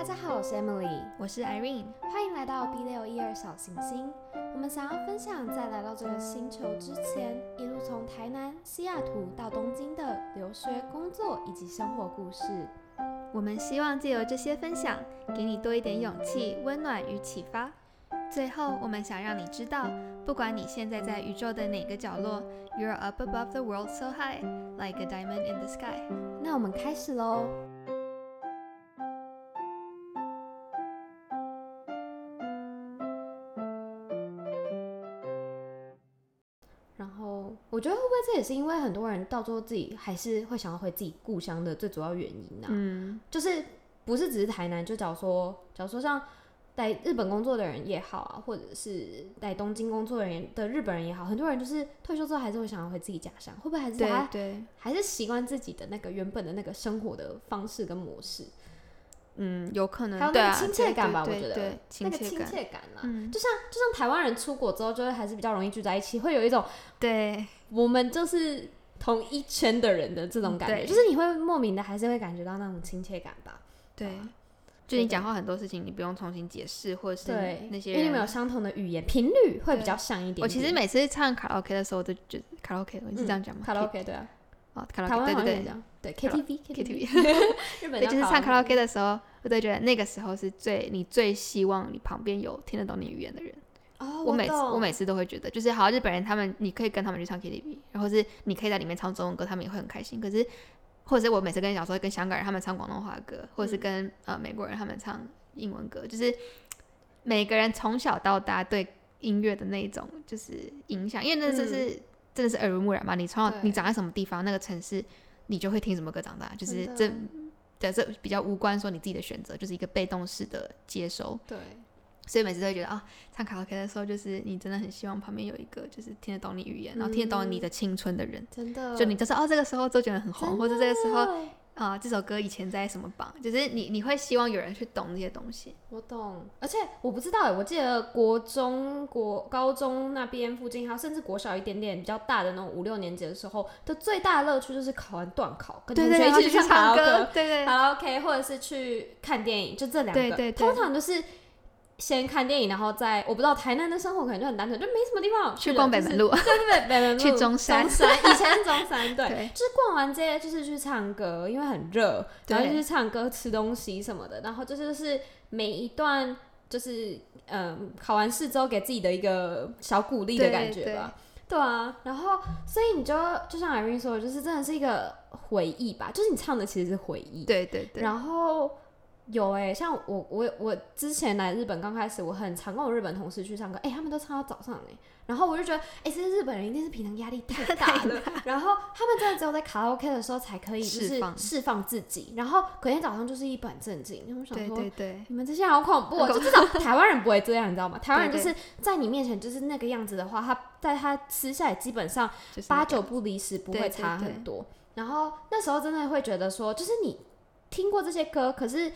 大家好，我是 Emily，我是 Irene，欢迎来到 B 六一二小行星。我们想要分享在来到这个星球之前，一路从台南、西雅图到东京的留学、工作以及生活故事。我们希望借由这些分享，给你多一点勇气、温暖与启发。最后，我们想让你知道，不管你现在在宇宙的哪个角落，You're up above the world so high, like a diamond in the sky。那我们开始喽。我觉得会不会这也是因为很多人到最后自己还是会想要回自己故乡的最主要原因呢、嗯，就是不是只是台南，就假如说，假如说像在日本工作的人也好啊，或者是在东京工作的人的日本人也好，很多人就是退休之后还是会想要回自己家乡，会不会还是对他对，还是习惯自己的那个原本的那个生活的方式跟模式，嗯，有可能，还有那个亲切感吧？我觉得对那个亲亲切感，啦，嗯，就像就像台湾人出国之后，就会还是比较容易聚在一起，会有一种对。我们就是同一圈的人的这种感觉，对就是你会莫名的还是会感觉到那种亲切感吧？对，就你讲话很多事情，你不用重新解释，或者是对，那些因为你们有。相同的语言频率会比较像一点点。我其实每次唱卡拉 OK 的时候，我都觉得卡拉 OK，我是这样讲吗？卡拉 OK 对啊，哦，卡拉台 OK，对对对对 KTV，KTV，日本对，就是唱卡拉 OK 的的时候，我都觉得那个时候是最你最希望你旁边有听得懂你语言的人。哦，我每次懂我每次都会觉得，就是好日本人他们，你可以跟他们去唱 KTV，然后是你可以在里面唱中文歌，他们也会很开心。可是，或者是我每次跟小时候跟香港人他们唱广东话歌，或者是嗯跟、呃美国人他们唱英文歌，就是每个人从小到大对音乐的那种就是影响，因为那就是、真的是耳濡目染嘛。你从小你长在什么地方，那个城市，你就会听什么歌长大，就是这。对，这比较无关说你自己的选择，就是一个被动式的接收。对，所以每次都会觉得啊，唱卡拉 OK 的时候，就是你真的很希望旁边有一个就是听得懂你语言，然后听得懂你的青春的人。真的，就你就是哦，这个时候周杰伦很红，或者这个时候候啊、这首歌以前在什么榜，就是你你会希望有人去懂那些东西。我懂，而且我不知道哎，我记得国中、国高中那边附近，还有甚至国小一点点比较大的那种五六年级的时候的最大的乐趣就是考完段考，跟同学一起去唱歌对对卡拉 OK，或者是去看电影，就这两个。对对对通常就是先看电影，然后再我不知道台南的生活可能就很单纯，就没什么地方好去逛北门路，对对对，北门路 去中山。中山以前是中山，对，对。就是逛完街就是去唱歌，因为很热，然后就对去唱歌、吃东西什么的，然后这就是每一段就是嗯考完试之后给自己的一个小鼓励的感觉吧。对啊，然后所以你就就像 Irene 说的，就是真的是一个回忆吧，就是你唱的其实是回忆，对对对，然后有哎、像我我我之前来日本刚开始，我很常跟我日本同事去唱歌，哎、他们都唱到早上哎、然后我就觉得，哎、这些日本人一定是平常压力太大了，然后他们真的只有在卡拉 OK 的时候才可以就是释放自己，然后隔天早上就是一本正经，然后我想说。对对你们这些人好恐怖、哦，就至少台湾人不会这样，你知道吗？台湾人就是在你面前就是那个样子的话，他在他私下也基本上八九不离十，不会差对很多。然后那时候真的会觉得说，就是你听过这些歌，可是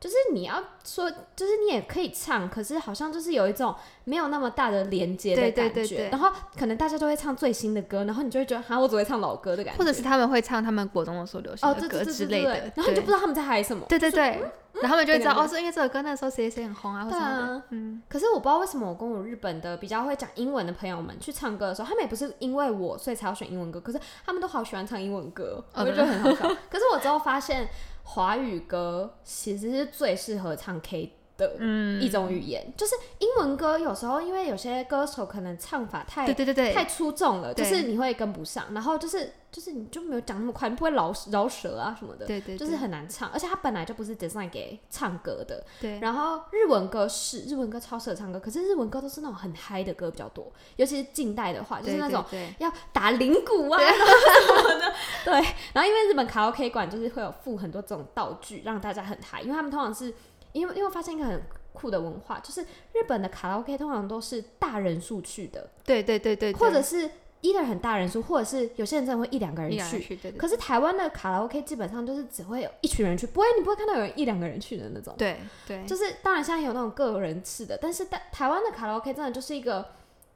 就是你要说，就是你也可以唱，可是好像就是有一种没有那么大的连接的感觉。对对。对然后可能大家都会唱最新的歌，然后你就会觉得，哈，我只会唱老歌的感觉，或者是他们会唱他们国中的时候流行哦，的歌之类的，对对，然后你就不知道他们在嗨什么。对对对，然后他们就会知道哦，是因为这首歌那时候谁谁谁很红啊，或者什么。嗯，可是我不知道为什么我跟我日本的比较会讲英文的朋友们去唱歌的时候，他们也不是因为我所以才要选英文歌，可是他们都好喜欢唱英文歌，我哦就觉得很好笑。可是我之后发现华语歌其实是最适合唱 K 的嗯。一种语言，就是英文歌有时候因为有些歌手可能唱法太对对对对，太出众了，就是你会跟不上，然后就是就是你就没有讲那么快，你不会饶饶舌啊什么的。对对，就是很难唱，而且它本来就不是 design 给唱歌的，对，然后日文歌是日文歌超适合唱歌，可是日文歌都是那种很嗨的歌比较多，尤其是近代的话，就是那种要打铃鼓啊，什么的。对，然后因为日本卡拉 OK 馆就是会有附很多这种道具，让大家很嗨，因为他们通常是因为因为我发现一个很酷的文化，就是日本的卡拉 OK 通常都是大人数去的，对对对对，或者是 either 很大人数，或者是有些人真的会一两个人去。人去，对对可是台湾的卡拉 OK 基本上就是只会有一群人去，不会你不会看到有人一两个人去的那种。对对，就是当然现在有那种个人式的，但是台台湾的卡拉 OK 真的就是一个，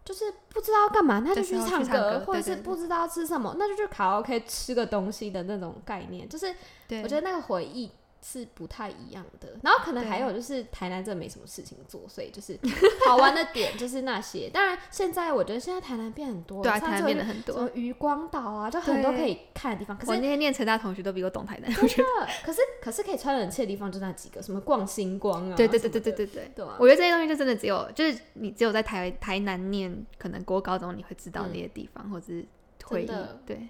就是不知道干嘛，那就去唱歌或者是不知道吃什么，那就去卡拉 OK 吃个东西的那种概念。就是我觉得那个回忆是不太一样的。然后可能对还有就是台南真的没什么事情做，所以就是好玩的点就是那些。当然现在我觉得现在台南变很多，对啊，台南变得很多。什么渔光岛啊，就很多可以看的地方。可我是那些念成大同学都比我懂台南，我觉得。可是可是可以穿冷气的地方就那几个，什么逛星光啊，对对对对对对对。对啊我觉得这些东西就真的只有，就是你只有在台台南念，可能国高中你会知道那些地方，或者是回忆真的。对，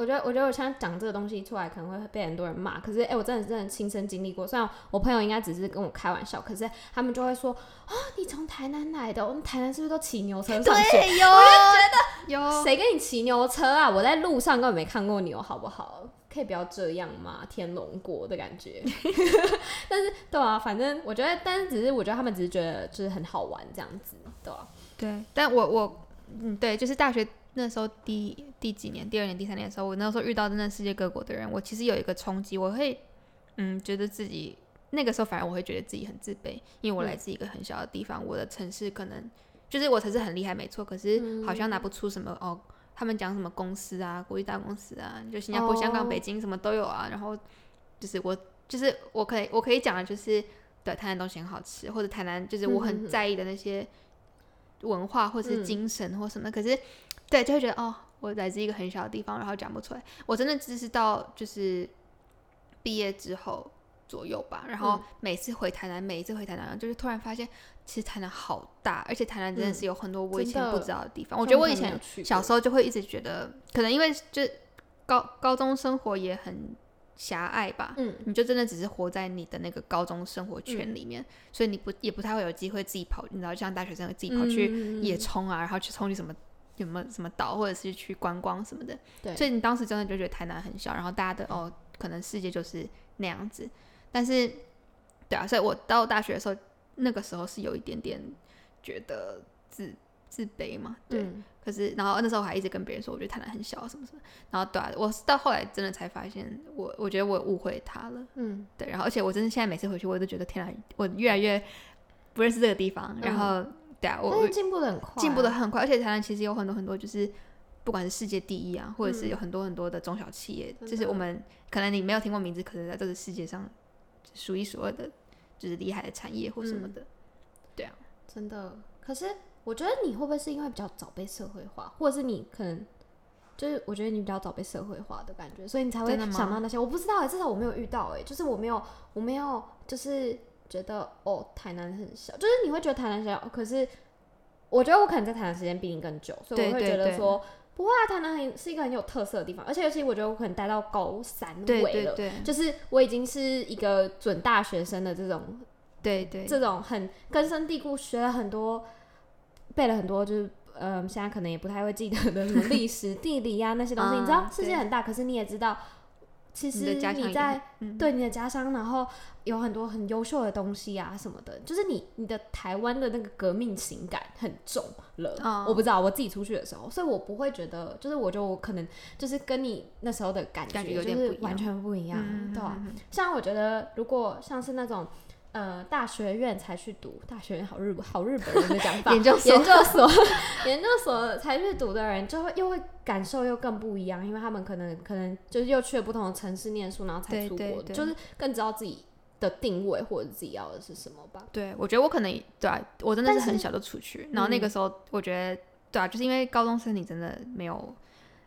我觉得，我觉得我现在讲这个东西出来，可能会被很多人骂。可是，哎、我真的真的亲身经历过。虽然我朋友应该只是跟我开玩笑，可是他们就会说：“啊、你从台南来的，我们台南是不是都骑牛车上学？对，有，我觉得有。谁跟你骑牛车啊？我在路上根本没看过牛，好不好？可以不要这样嘛？天龙国的感觉。但是，对啊，反正我觉得，但是只是我觉得他们只是觉得就是很好玩这样子，对啊。对，但我我嗯，对，就是大学那时候第第几年，第二年、第三年的时候，我那时候遇到真的世界各国的人，我其实有一个冲击，我会嗯觉得自己那个时候反而我会觉得自己很自卑，因为我来自一个很小的地方，我的城市可能就是我城市很厉害没错，可是好像拿不出什么哦。他们讲什么公司啊，国际大公司啊，就新加坡、香港、哦北京什么都有啊。然后就是我，就是我可以我可以讲的就是，对，台南东西很好吃，或者台南就是我很在意的那些文化或者是嗯精神或什么。可是，对，就会觉得哦，我来自一个很小的地方，然后讲不出来。我真的只是到就是毕业之后左右吧，然后嗯每次回台南，每一次回台南，就是突然发现，其实台南好大，而且台南真的嗯是有很多我以前不知道的地方。我觉得我以前小时候，就会一直觉得，可能因为就高高中生活也很狭隘吧，嗯，你就真的只是活在你的那个高中生活圈里面，所以你不也不太会有机会自己跑，你知道，像大学生自己跑去去野冲啊，然后去冲去什么有没有什么岛，或者是去观光什么的。对所以你当时真的就觉得台南很小，然后大家的哦，可能世界就是那样子。但是，对啊，所以我到大学的时候，那个时候是有一点点觉得自自卑嘛，对。嗯可是，然后那时候我还一直跟别人说，我觉得台南很小什么什么。然后，对啊，我是到后来真的才发现，我我觉得我误会他了。嗯，对，然后而且我真的现在每次回去，我都觉得天啊，我越来越不认识这个地方。然后，对啊，我我但是进步的很快啊，进步的很快，而且台南其实有很多很多，就是不管是世界第一啊，或者是嗯有很多很多的中小企业，就是我们可能你没有听过名字，可能在这个世界上数一数二的，就是厉害的产业或什么嗯的。真的。可是我觉得你会不会是因为比较早被社会化，或者是你可能就是我觉得你比较早被社会化的感觉，所以你才会想到那些。我不知道哎、至少我没有遇到哎、就是我没有我没有就是觉得哦台南很小，就是你会觉得台南小，可是我觉得我可能在台南时间比你更久，所以我会觉得说。不会啊，台南很是一个很有特色的地方，而且尤其我觉得我可能待到高三尾了，对对就是我已经是一个准大学生的这种对对，这种很根深蒂固，学了很多，背了很多，就是呃，现在可能也不太会记得的什么历史、地理啊那些东西。你知道嗯世界很大，可是你也知道，其你实你在对你的家乡，然后有很多很优秀的东西啊什么的，就是你你的台湾的那个革命情感很重了。哦我不知道我自己出去的时候，所以我不会觉得，就是我觉得我可能就是跟你那时候的感感觉觉有点不一样就是完全不一样，嗯对像我觉得，如果像是那种呃大学院才去读，大学院好日好日本人的讲法，研究所研究所研究所才去读的人，就会又会感受又更不一样，因为他们可能可能就是又去了不同的城市念书，然后才出国，就是更知道自己的定位或者自己要的是什么吧。对，我觉得我可能对啊，我真的是很小就出去，然后那个嗯时候我觉得对啊，就是因为高中生你真的没有，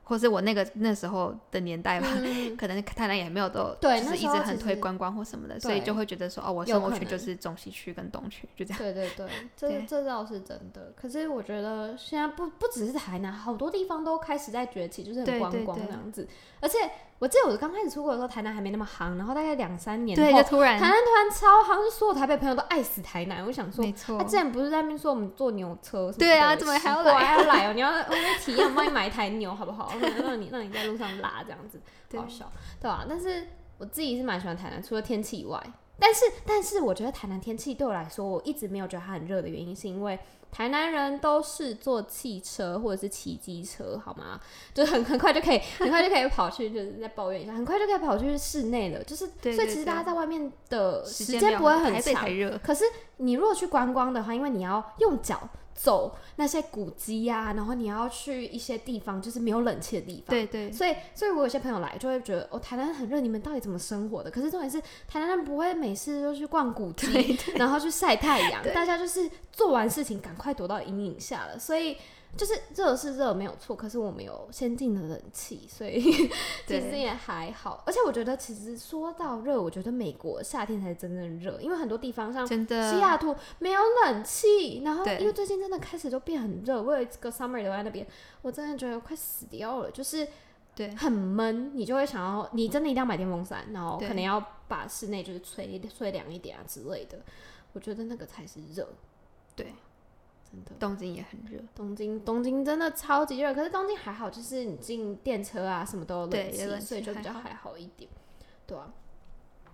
或是我那个那时候的年代吧，嗯，可能台南也没有都就是一直很推观光或什么的，所以就会觉得说哦，我生活区就是中西区跟东区，就这样。对对对，这对这倒是真的。可是我觉得现在不不只是台南，好多地方都开始在崛起，就是很观光对对对这样子。而且我记得我刚开始出国的时候，台南还没那么夯，然后大概两三年对，后就突然台南突然超夯，就所有台北朋友都爱死台南。我想说没，错他之前不是在那边说我们坐牛车什么的？对啊怎么还要来还要来哦？你要我们体验，我帮你买一台牛好不好？让你 让你在路上拉这样子，对。好笑，对吧、但是我自己是蛮喜欢台南，除了天气以外，但是但是我觉得台南天气对我来说，我一直没有觉得它很热的原因，是因为台南人都是坐汽车或者是骑机车，好吗？就很很快就可以，很快就可以跑去，就是在抱怨一下，很快就可以跑去室内了，就是所以其实大家在外面的时时间不会很长可是你如果去观光的话，因为你要用脚走那些古迹呀、然后你要去一些地方就是没有冷气的地方。对对所以，所以我有些朋友来就会觉得，哦，台南很热，你们到底怎么生活的？可是重点是，台南人不会每次都去逛古迹，然后去晒太阳，大家就是做完事情赶快躲到阴影下了。所以，就是热是热没有错，可是我们有先进的冷气，所以 其实也还好。而且我觉得，其实说到热，我觉得美国夏天才是真正热，因为很多地方像真的西雅图没有冷气，然后因为最近真的开始就变很热，我有一个 summer 留在那边，我真的觉得快死掉了，就是对。很闷，你就会想要，你真的一定要买电风扇，然后可能要把室内就是吹吹凉一点啊之类的，我觉得那个才是热，对，真的。东京也很热，东京，东京真的超级热，可是东京还好，就是你进电车啊，什么都有冷气，所以就比较还好一点，对啊，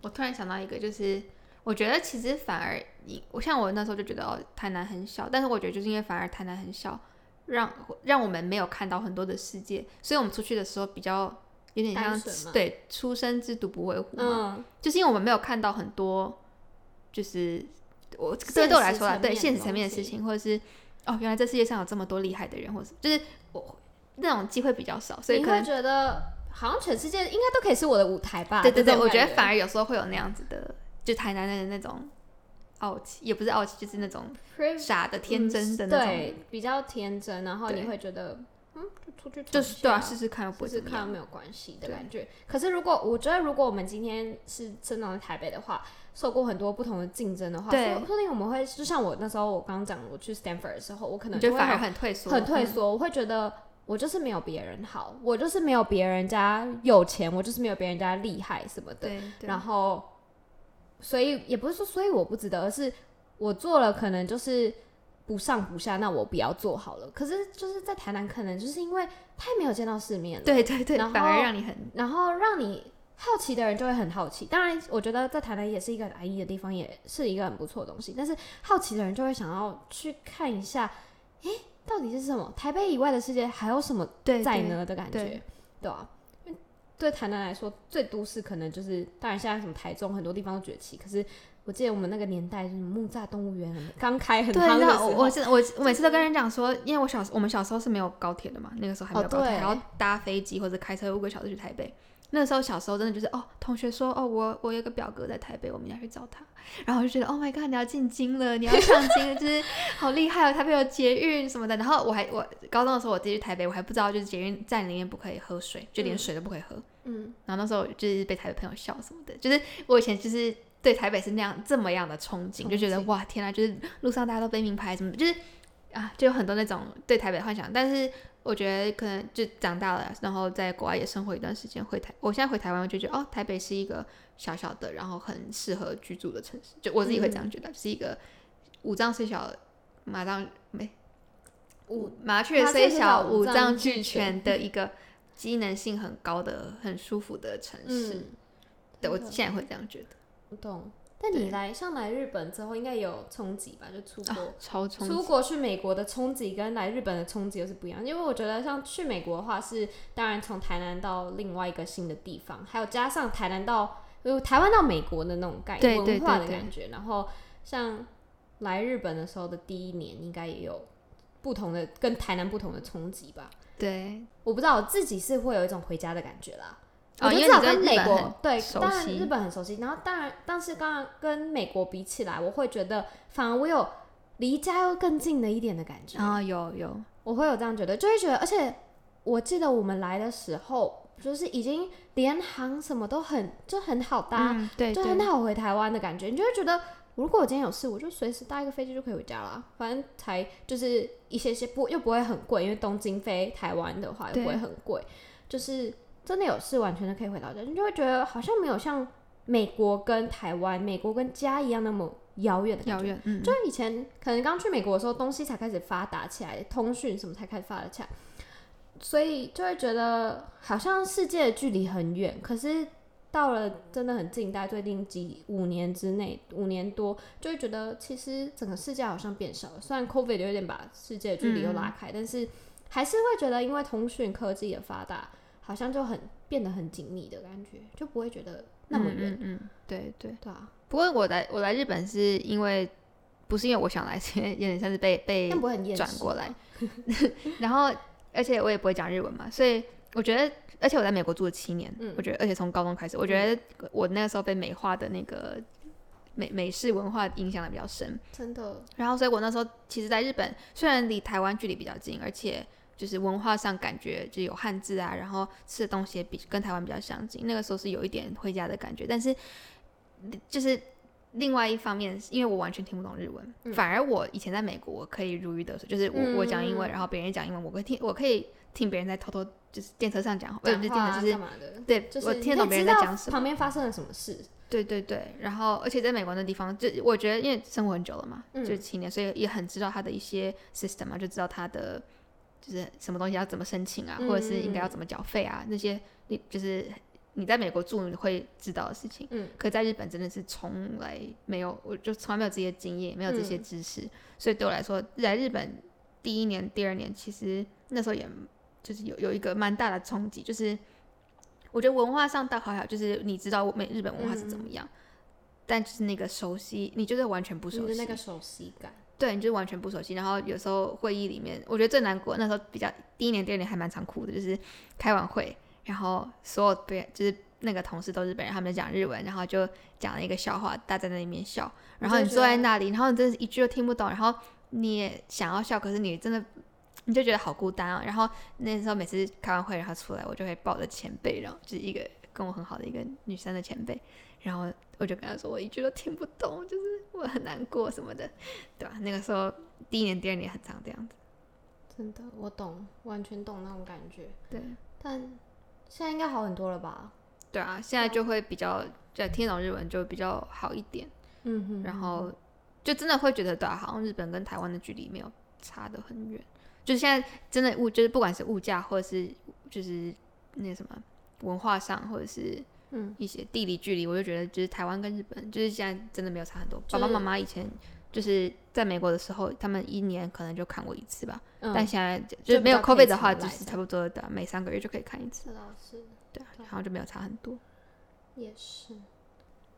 我突然想到一个，就是我觉得其实反而你，我像我那时候就觉得哦，台南很小，但是我觉得就是因为反而台南很小，让让我们没有看到很多的世界，所以我们出去的时候比较有点像对初生之犊不畏虎嘛，嗯，就是因为我们没有看到很多，就是我这个对我来说啦，对现实层面的事情，或者是哦，原来这世界上有这么多厉害的人，或者是就是我那种机会比较少，所以你会觉得好像全世界应该都可以是我的舞台吧？对对对，这种我觉得反而有时候会有那样子的，就台南的那种傲气，也不是傲气，就是那种 Priv- 傻的、天真的那种，嗯对，比较天真，然后你会觉得，嗯，就出去就是对啊，试试看又不会试试。看没有关系的感觉。可是如果我觉得，如果我们今天是生长在台北的话，受过很多不同的竞争的话，对说说不定我们会，就像我那时候我刚刚讲，我去 Stanford 的时候，我可能就反而很很退缩，嗯。很退缩，我会觉得。我就是没有别人好，我就是没有别人家有钱，我就是没有别人家厉害什么的。对，对然后，所以也不是说所以我不值得，而是我做了可能就是不上不下，那我不要做好了。可是就是在台南，可能就是因为太没有见到世面了，对对对，然反而让你很然后让你好奇的人就会很好奇。当然，我觉得在台南也是一个很安逸的地方，也是一个很不错的东西。但是好奇的人就会想要去看一下，诶，到底是什么？台北以外的世界还有什么对在呢的感觉，对对啊，对台南来说，最都市可能就是，当然现在什么台中很多地方都崛起，可是我记得我们那个年代，就是木栅动物园刚开很对，夯的时那候，我我是我我每次都跟人讲说，因为我小我们小时候是没有高铁的嘛，那个时候还没有哦高铁，对还要搭飞机或者开车五个小时去台北。那个时候小时候真的就是哦，同学说哦，我我有个表哥在台北，我们要去找他，然后我就觉得 Oh my god，你要进京了，你要上京了，就是好厉害哦，台北有捷运什么的。然后我还我高中的时候我自己去台北，我还不知道就是捷运站里面不可以喝水，就连嗯水都不可以喝。嗯，然后那时候就是被台北朋友笑什么的，就是我以前就是对台北是那样这么样的憧憬，就觉得哇天啊，就是路上大家都背名牌什么，就是啊就有很多那种对台北的幻想。但是我觉得可能就长大了，然后在国外也生活一段时间，回台，我现在回台湾，我就觉得哦，台北是一个小小的，然后很适合居住的城市，就我自己会这样觉得，就是一个五脏虽小，马脏没五麻雀虽小，五五脏脏俱俱全全的一个机能性很高的、很舒服的城市。嗯，对我现在会这样觉得。我懂。但你来像来日本之后，应该有冲击吧？就出国、啊，超冲击。出国去美国的冲击跟来日本的冲击又是不一样，因为我觉得像去美国的话是，当然从台南到另外一个新的地方，还有加上台南到呃台湾到美国的那种概对对文化的感觉，然后像来日本的时候的第一年，应该也有不同的跟台南不同的冲击吧。对，我不知道我自己是会有一种回家的感觉啦。哦我觉得至少跟美国对，当然日本很熟悉。然后当然，但是刚刚跟美国比起来，我会觉得反而我有离家又更近了一点的感觉。啊，有有，我会有这样觉得，就会觉得，而且我记得我们来的时候，就是已经联航什么都很就很好搭，嗯，对就很好回台湾的感觉。你就会觉得，如果我今天有事，我就随时搭一个飞机就可以回家了。反正才就是一些些不又不会很贵，因为东京飞台湾的话也不会很贵，就是真的有事完全的可以回到家。你就会觉得好像没有像美国跟台湾、美国跟家一样那么遥远的感觉。遥远，嗯，就以前可能刚去美国的时候，东西才开始发达起来，通讯什么才开始发达起来，所以就会觉得好像世界的距离很远，可是到了真的很近代，最近几五年之内，五年多，就会觉得其实整个世界好像变小了。虽然 COVID 有点把世界的距离又拉开，但是还是会觉得因为通讯科技的发达，好像就很变得很紧密的感觉，就不会觉得那么远，嗯嗯嗯，对对。对啊，不过我来我来日本是因为不是因为我想来，是因为有点像是被被转过来。然后而且我也不会讲日文嘛，所以我觉得，而且我在美国住了七年，嗯我觉得，而且从高中开始，我觉得我那个时候被美化的那个美美式文化影响的比较深。真的，然后，所以我那时候其实在日本，虽然离台湾距离比较近，而且就是文化上感觉就有汉字啊，然后吃的东西也比跟台湾比较相近。那个时候是有一点回家的感觉，但是就是另外一方面，因为我完全听不懂日文，嗯反而我以前在美国，我可以如鱼得水，就是我、我讲英文，嗯然后别人也讲英文，我可以听，我可以听别人在偷偷就是电车上讲，或者讲是电车就是？对，就是我听得懂别人在讲什么。旁边发生了什么事。对对对，然后而且在美国那地方，就我觉得因为生活很久了嘛，嗯就是七年，所以也很知道他的一些 system 嘛，就知道他的就是什么东西要怎么申请啊，嗯或者是应该要怎么缴费啊，那些你就是你在美国住你会知道的事情。嗯，可在日本真的是从来没有，我就从来没有这些经验，没有这些嗯知识，所以对我来说，在日本第一年、第二年，其实那时候也就是有有一个蛮大的冲击，就是我觉得文化上倒还好，就是你知道美日本文化是怎么样，但就是那个熟悉，你就是完全不熟悉，那个熟悉感。对，你就是完全不熟悉。然后有时候会议里面，我觉得最难过，那时候比较第一年、第二年还蛮残酷的，就是开完会，然后所有别就是那个同事都是日本人，他们讲日文，然后就讲了一个笑话，大家在那里面笑，然后你坐在那里，然后你真的是一句都听不懂，然后你也想要笑，可是你真的你就觉得好孤单啊。然后那时候每次开完会，然后出来，我就会抱着前辈，然后就是一个跟我很好的一个女生的前辈，然后我就跟她说我一句都听不懂，就是我很难过什么的，对吧？那个时候第一年、第二年很常这样子，真的，我懂，完全懂那种感觉。对但现在应该好很多了吧？对啊，现在就会比较就听懂日文就比较好一点，嗯哼然后就真的会觉得对啊，好像日本跟台湾的距离没有差得很远，就是现在真的物就是不管是物价或者是就是那什么文化上或者是嗯一些地理距离，我就觉得就是台湾跟日本就是现在真的没有差很多。就是爸爸妈妈以前就是在美国的时候，他们一年可能就看过一次吧，嗯，但现在就就是没有 COVID 的话，就是差不多的每三个月就可以看一次，对啊，然后就没有差很多。也是。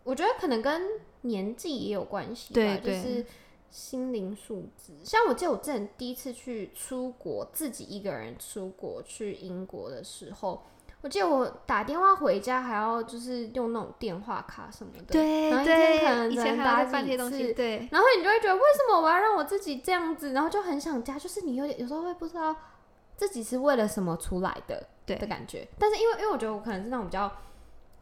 我觉得可能跟年纪也有关系吧，对对就是心灵素质。像我记得我之前第一次去出国，自己一个人出国去英国的时候，我记得我打电话回家还要就是用那种电话卡什么的，对然后一天可，能只以前能打几还要办这些东西，次对然后你就会觉得为什么我要让我自己这样子，然后就很想家，就是你有点有时候会不知道自己是为了什么出来的对的感觉。但是因为因为我觉得我可能是那种比较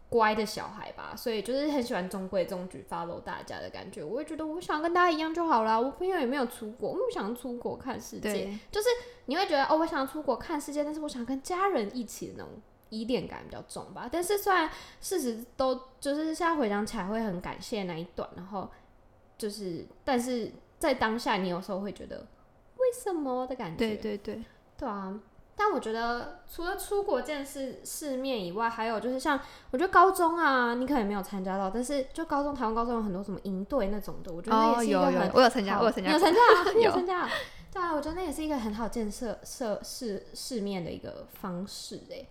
乖的小孩吧，所以就是很喜欢中规中矩 follow 大家的感觉。我会觉得我想跟大家一样就好啦。我朋友也没有出国，我不想出国看世界。就是你会觉得哦，我想要出国看世界，但是我想跟家人一起的那种依恋感比较重吧。但是虽然事实都就是现在回想起来会很感谢那一段，然后就是但是在当下你有时候会觉得为什么的感觉，对对对，对啊。但我觉得除了出国见识世面以外，还有就是像我觉得高中啊，你可能没有参加到，但是就高中台湾高中有很多什么营队那种的，我觉得那也是一个很，我有参加，我有参加有参加 有有参加啊。对啊，我觉得那也是一个很好建设社世世面的一个方式哎。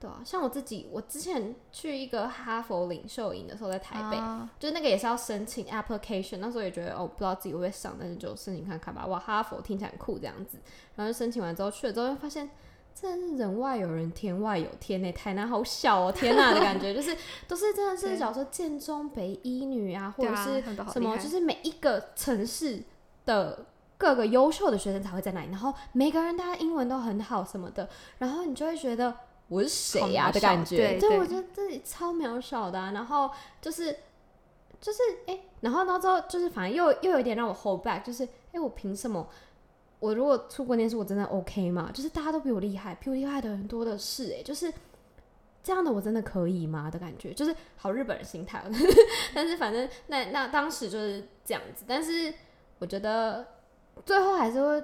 对啊，像我自己，我之前去一个哈佛领袖营的时候，在台北，啊就是那个也是要申请 application，那时候也觉得哦，不知道自己会不会上，但是就申请看看吧。哇，哈佛听起来很酷这样子，然后就申请完之后去了之后，就发现真的是人外有人，天外有天呢、台南好小哦，天呐的感觉，就是 都是真的是，对假如说建中、北一女啊，或者是什么，就是每一个城市的各个优秀的学生才会在那里，然后每个人大家英文都很好什么的，然后你就会觉得我是谁呀、的感觉，对对我觉得自己超渺小的啊、然后就是就是哎、然后到之后就是反正又又有一点让我 hold back，就是哎、我凭什么？我如果出国念书，我真的 OK 吗？就是大家都比我厉害，比我厉害的人多的是、哎，就是这样的，我真的可以吗？的感觉，就是好日本人心态。但是反正那那当时就是这样子，但是我觉得最后还是会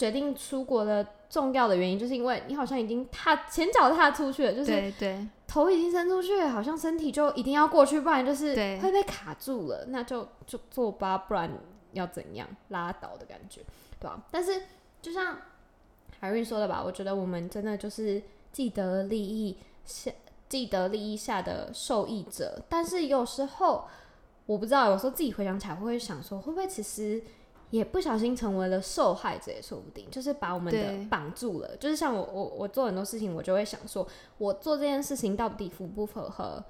决定出国的重要的原因，就是因为你好像已经踏前脚踏出去了，就是对对。头已经伸出去了，好像身体就一定要过去，不然就是会被卡住了，那就就做吧，不然要怎样拉倒的感觉，对吧、但是就像海瑞说的吧，我觉得我们真的就是既得利益下既得利益下的受益者，但是有时候我不知道，有时候自己回想起来会不会想说，会不会其实也不小心成为了受害者也说不定，就是把我们的绑住了。就是像我我我做很多事情，我就会想说，我做这件事情到底符不符合？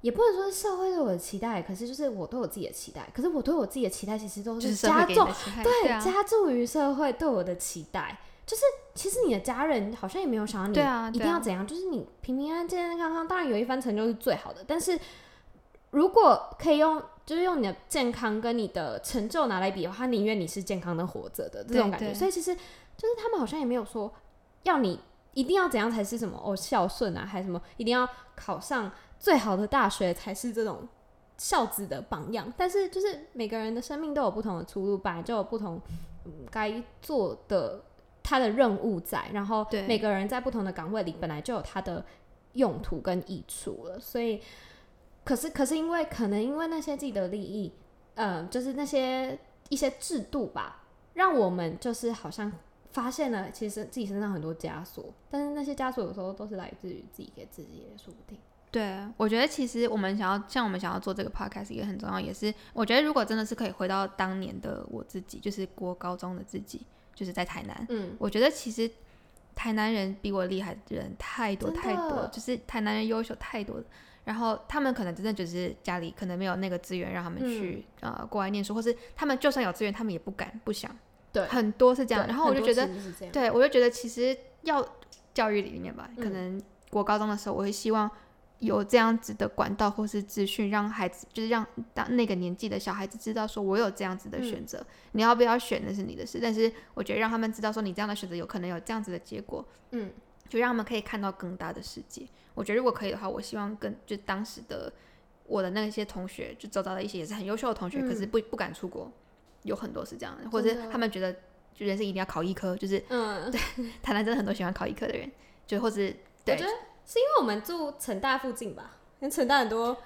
也不能说是社会对我的期待，可是就是我对我自己的期待。可是我对我自己的期待，其实都是加重对，啊，加重于社会对我的期待，就是其实你的家人好像也没有想要你对啊一定要怎样，就是你平平安安、健健康康，当然有一番成就是最好的。但是如果可以用，就是用你的健康跟你的成就拿来比的话，他宁愿你是健康的活着的这种感觉。所以其实就是他们好像也没有说要你一定要怎样才是什么哦孝顺啊，还是什么一定要考上最好的大学才是这种孝子的榜样。但是就是每个人的生命都有不同的出路，本来就有不同嗯该做的他的任务在，然后每个人在不同的岗位里本来就有他的用途跟益处了，所以可是可是因为可能因为那些自己的利益，嗯、就是那些一些制度吧，让我们就是好像发现了其实自己身上很多枷锁，但是那些枷锁有时候都是来自于自己给自己的，说不定。对，我觉得其实我们想要像我们想要做这个 podcast 也很重要，也是我觉得如果真的是可以回到当年的我自己，就是国高中的自己，就是在台南，嗯，我觉得其实台南人比我厉害的人太多太多，就是台南人优秀太多了。然后他们可能真的就是家里可能没有那个资源让他们去、呃国外念书，或是他们就算有资源，他们也不敢不想，对，很多是这样。然后我就觉得，对我就觉得其实要教育里面吧，可嗯能国高中的时候，我会希望有这样子的管道或是资讯，让孩子就是让当那个年纪的小孩子知道说，我有这样子的嗯。选择，你要不要选那是你的事，但是我觉得让他们知道说，你这样的选择有可能有这样子的结果，嗯，就让他们可以看到更大的世界。我觉得如果可以的话，我希望跟就当时的我的那些同学，就周遭的一些也是很优秀的同学，可是嗯。不不敢出国，有很多是这样的，或者是他们觉得就人生一定要考医科，就是嗯，对台南真的很多喜欢考医科的人，就或是我对觉得是因为我们住成大附近吧，因为成大很多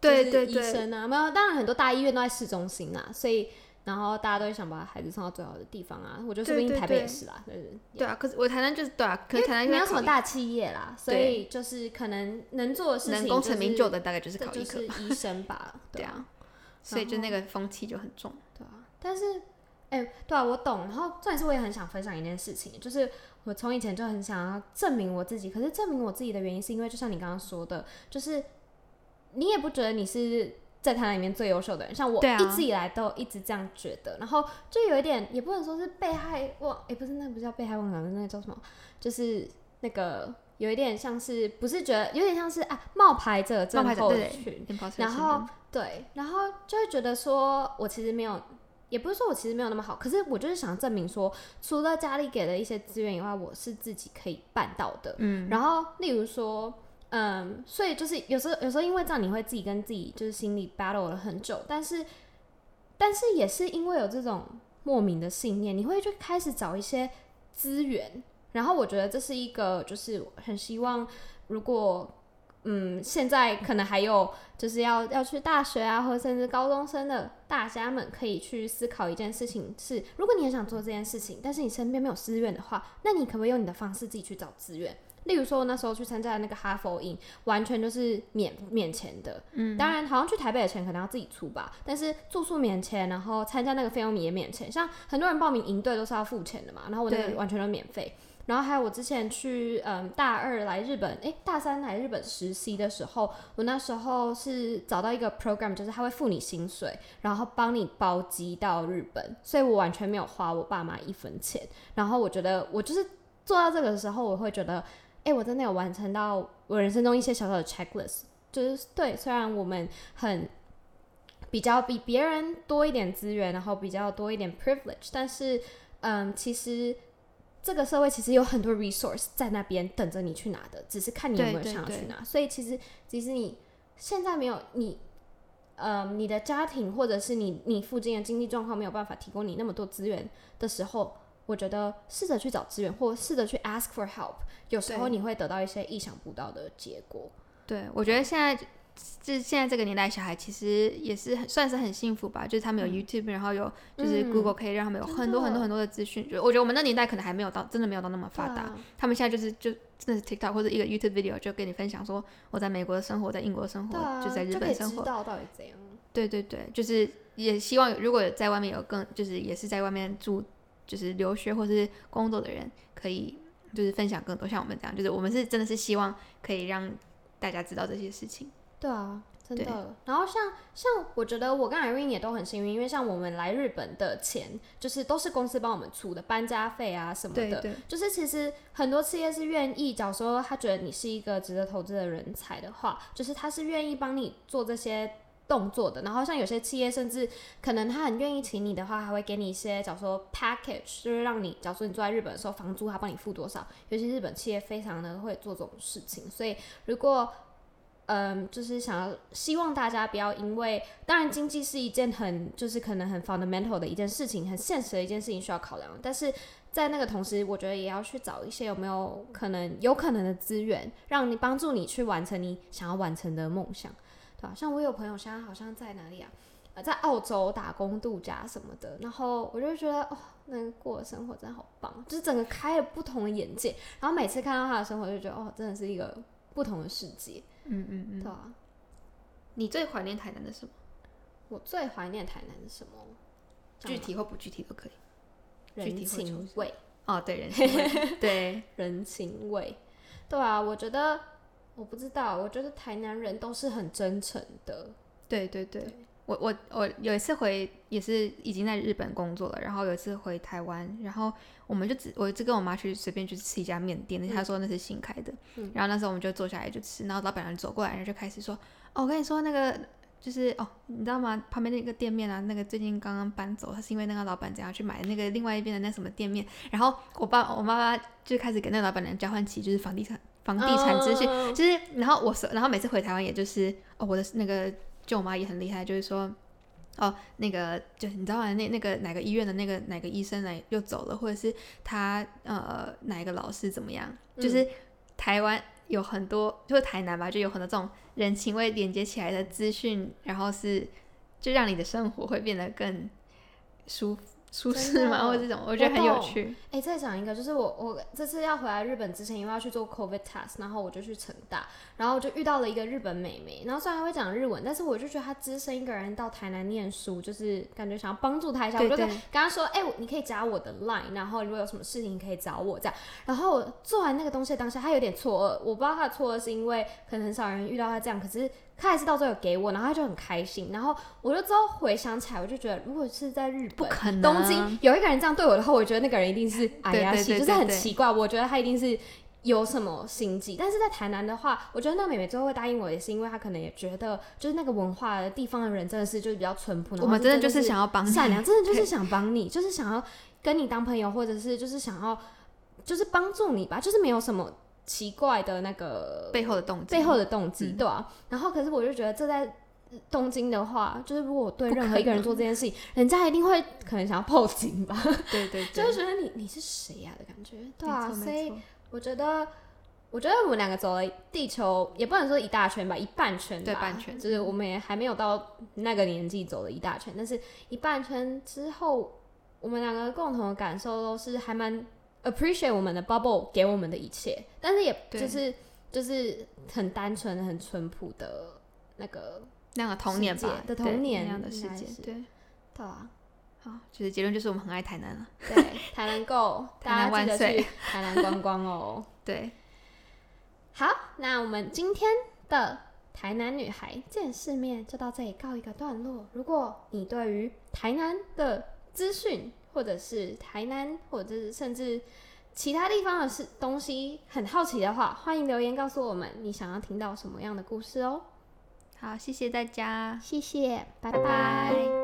对对医生啊，没有，当然很多大医院都在市中心啊，所以然后大家都会想把孩子送到最好的地方啊。我觉得说不定对对台北也是啦，就是对啊，可是我台南就是对啊，可是台南没有什么大企业啦，所以就是可能能做的事情、能功成名就的，大概就是考医科医生吧，对啊啊，，所以就那个风气就很重。对啊。但是，哎、对啊，我懂。然后重点是，我也很想分享一件事情，就是我从以前就很想要证明我自己。可是证明我自己的原因，是因为就像你刚刚说的，就是你也不觉得你是在台南里面最优秀的人，像我一直以来都一直这样觉得。然后就有一点，也不能说是被害妄，哎、不是，那不是叫被害妄想，那个叫什么？就是那个有一点像是，不是觉得有点像是啊冒牌者冒症候群，然后对，然后就会觉得说，我其实没有，也不是说我其实没有那么好，可是我就是想证明说，除了家里给的一些资源以外，我是自己可以办到的。嗯，然后，例如说，嗯，所以就是有时候，有时候因为这样，你会自己跟自己就是心里 battle 了很久，但是，但是也是因为有这种莫名的信念，你会去开始找一些资源。然后我觉得这是一个，就是很希望，如果嗯，现在可能还有就是要要去大学啊，或甚至高中生的大家们，可以去思考一件事情是：如果你很想做这件事情，但是你身边没有资源的话，那你可不可以用你的方式自己去找资源？例如说，我那时候去参加那个哈佛营，完全就是免免钱的。嗯，当然，好像去台北的钱可能要自己出吧，但是住宿免钱，然后参加那个费用也免钱。像很多人报名营队都是要付钱的嘛，然后我那对个完全都免费。然后还有我之前去嗯大二来日本，诶大三来日本实习的时候，我那时候是找到一个 program，就是他会付你薪水，然后帮你包机到日本，所以我完全没有花我爸妈一分钱。然后我觉得我就是做到这个时候，我会觉得，诶，我真的有完成到我人生中一些小小的 checklist，就是对，虽然我们很。比较比别人多一点资源，然后比较多一点 privilege，但是，嗯，其实这个社会其实有很多 resource 在那边等着你去拿的，只是看你有没有想要去拿。所以其实，即使你现在没有你，呃，你的家庭或者是你你附近的经济状况没有办法提供你那么多资源的时候，我觉得试着去找资源，或试着去 ask for help，有时候你会得到一些意想不到的结果。对，我觉得现在这现在这个年代，小孩其实也是很算是很幸福吧，就是他们有 YouTube，、然后有就是嗯 Google 可以让他们有很多很多很多的资讯。就我觉得我们那年代可能还没有到，真的没有到那么发达。啊他们现在就是就真的是 TikTok 或者一个 YouTube video 就跟你分享说我在美国的生活，在英国的生活，啊，就在日本生活。知道到底怎样。对对对，就是也希望如果在外面有更就是也是在外面住就是留学或是工作的人，可以就是分享更多像我们这样，就是我们是真的是希望可以让大家知道这些事情。对啊，真的。然后像像我觉得我跟 Irene 也都很幸运，因为像我们来日本的钱，就是都是公司帮我们出的，搬家费啊什么的。对，就是其实很多企业是愿意，假如说他觉得你是一个值得投资的人才的话，就是他是愿意帮你做这些动作的。然后像有些企业甚至可能他很愿意请你的话，还会给你一些，假如说 package，就是让你，假如说你住在日本的时候，房租他帮你付多少。尤其日本企业非常的会做这种事情，所以如果嗯，就是想要希望大家不要因为，当然经济是一件很就是可能很 fundamental 的一件事情，很现实的一件事情需要考量，但是在那个同时，我觉得也要去找一些有没有可能有可能的资源，让你帮助你去完成你想要完成的梦想，对吧、像我有朋友现在好像在哪里啊？呃，在澳洲打工度假什么的，然后我就觉得哦，那个过的生活真的好棒，就是整个开了不同的眼界。然后每次看到他的生活，就觉得哦，真的是一个不同的世界，嗯嗯嗯。对啊。你最怀念台南的什么？我最怀念台南的什么？具体或不具体都可以。人情味，哦，对，人情味 对，人情味。对啊，我觉得我不知道，我觉得台南人都是很真诚的。对对对，我我我有一次回也是已经在日本工作了，然后有一次回台湾，然后我们就只我就跟我妈去随便去吃一家面店，那她说那是新开的，嗯然后那时候我们就坐下来就吃，然后老板娘走过来，然后就开始说，哦，我跟你说那个。就是哦，你知道吗？旁边那个店面啊，那个最近刚刚搬走，他是因为那个老板怎样去买那个另外一边的那什么店面，然后我爸我妈妈就开始给那个老板娘交换起就是房地产房地产资讯，嗯就是，然后我说，然后每次回台湾，也就是哦，我的那个舅妈也很厉害，就是说，哦，那个就是你知道吗？那那个哪个医院的那个哪个医生来又走了，或者是他呃哪一个老师怎么样？就是台湾有很多，就是台南吧，就有很多这种人情味连接起来的资讯，然后是就让你的生活会变得更舒舒适真的嘛，或者这种，我觉得很有趣。哎、再讲一个，就是我我这次要回来日本之前，因为要去做 COVID test，然后我就去成大，然后我就遇到了一个日本妹妹，然后虽然她会讲日文，但是我就觉得她只身一个人到台南念书，就是感觉想要帮助她一下，对我就跟跟她说，哎、我你可以加我的 line，然后如果有什么事情你可以找我。这样。然后我做完那个东西的当下，她有点错愕，我不知道她的错愕是因为可能很少人遇到她这样，可是她还是到最后有给我，然后他就很开心，然后我就之后回想起来，我就觉得如果是在日本。不可能，东京有一个人这样对我的话，我觉得那个人一定是哎呀就是很奇怪。我觉得他一定是有什么心计。但是在台南的话，我觉得那个妹妹最后会答应我，也是因为她可能也觉得，就是那个文化的地方的人真的是就是比较淳朴，我们真的就是是想要帮你善良，真的 就是想帮你，就是想要跟你当朋友，或者是就是想要就是帮助你吧，就是没有什么奇怪的那个背后的动机，背后的动机，嗯对啊。然后可是我就觉得这在东京的话，就是如果我对任何一个人做这件事情，人家一定会可能想要报警吧，对对就对，会觉得你你是谁呀、的感觉，对啊。所以我觉得。我觉得我们两个走了地球，也不能说一大圈吧，一半圈吧，对半圈就是我们也还没有到那个年纪走了一大圈，但是一半圈之后，我们两个共同的感受都是还蛮 appreciate 我们的 bubble 给我们的一切，但是也对就是就是很单纯、很淳朴的那个，那个童年吧的童年那样的世界，对。对啊，好，就是结论就是我们很爱台南了。对，台南够，台 南大家记得万岁去台南观光哦。对，好，那我们今天的台南女孩见世面就到这里告一个段落。如果你对于台南的资讯，或者是台南，或者是甚至其他地方的事东西很好奇的话，欢迎留言告诉我们你想要听到什么样的故事哦。好，谢谢大家，谢谢，拜拜拜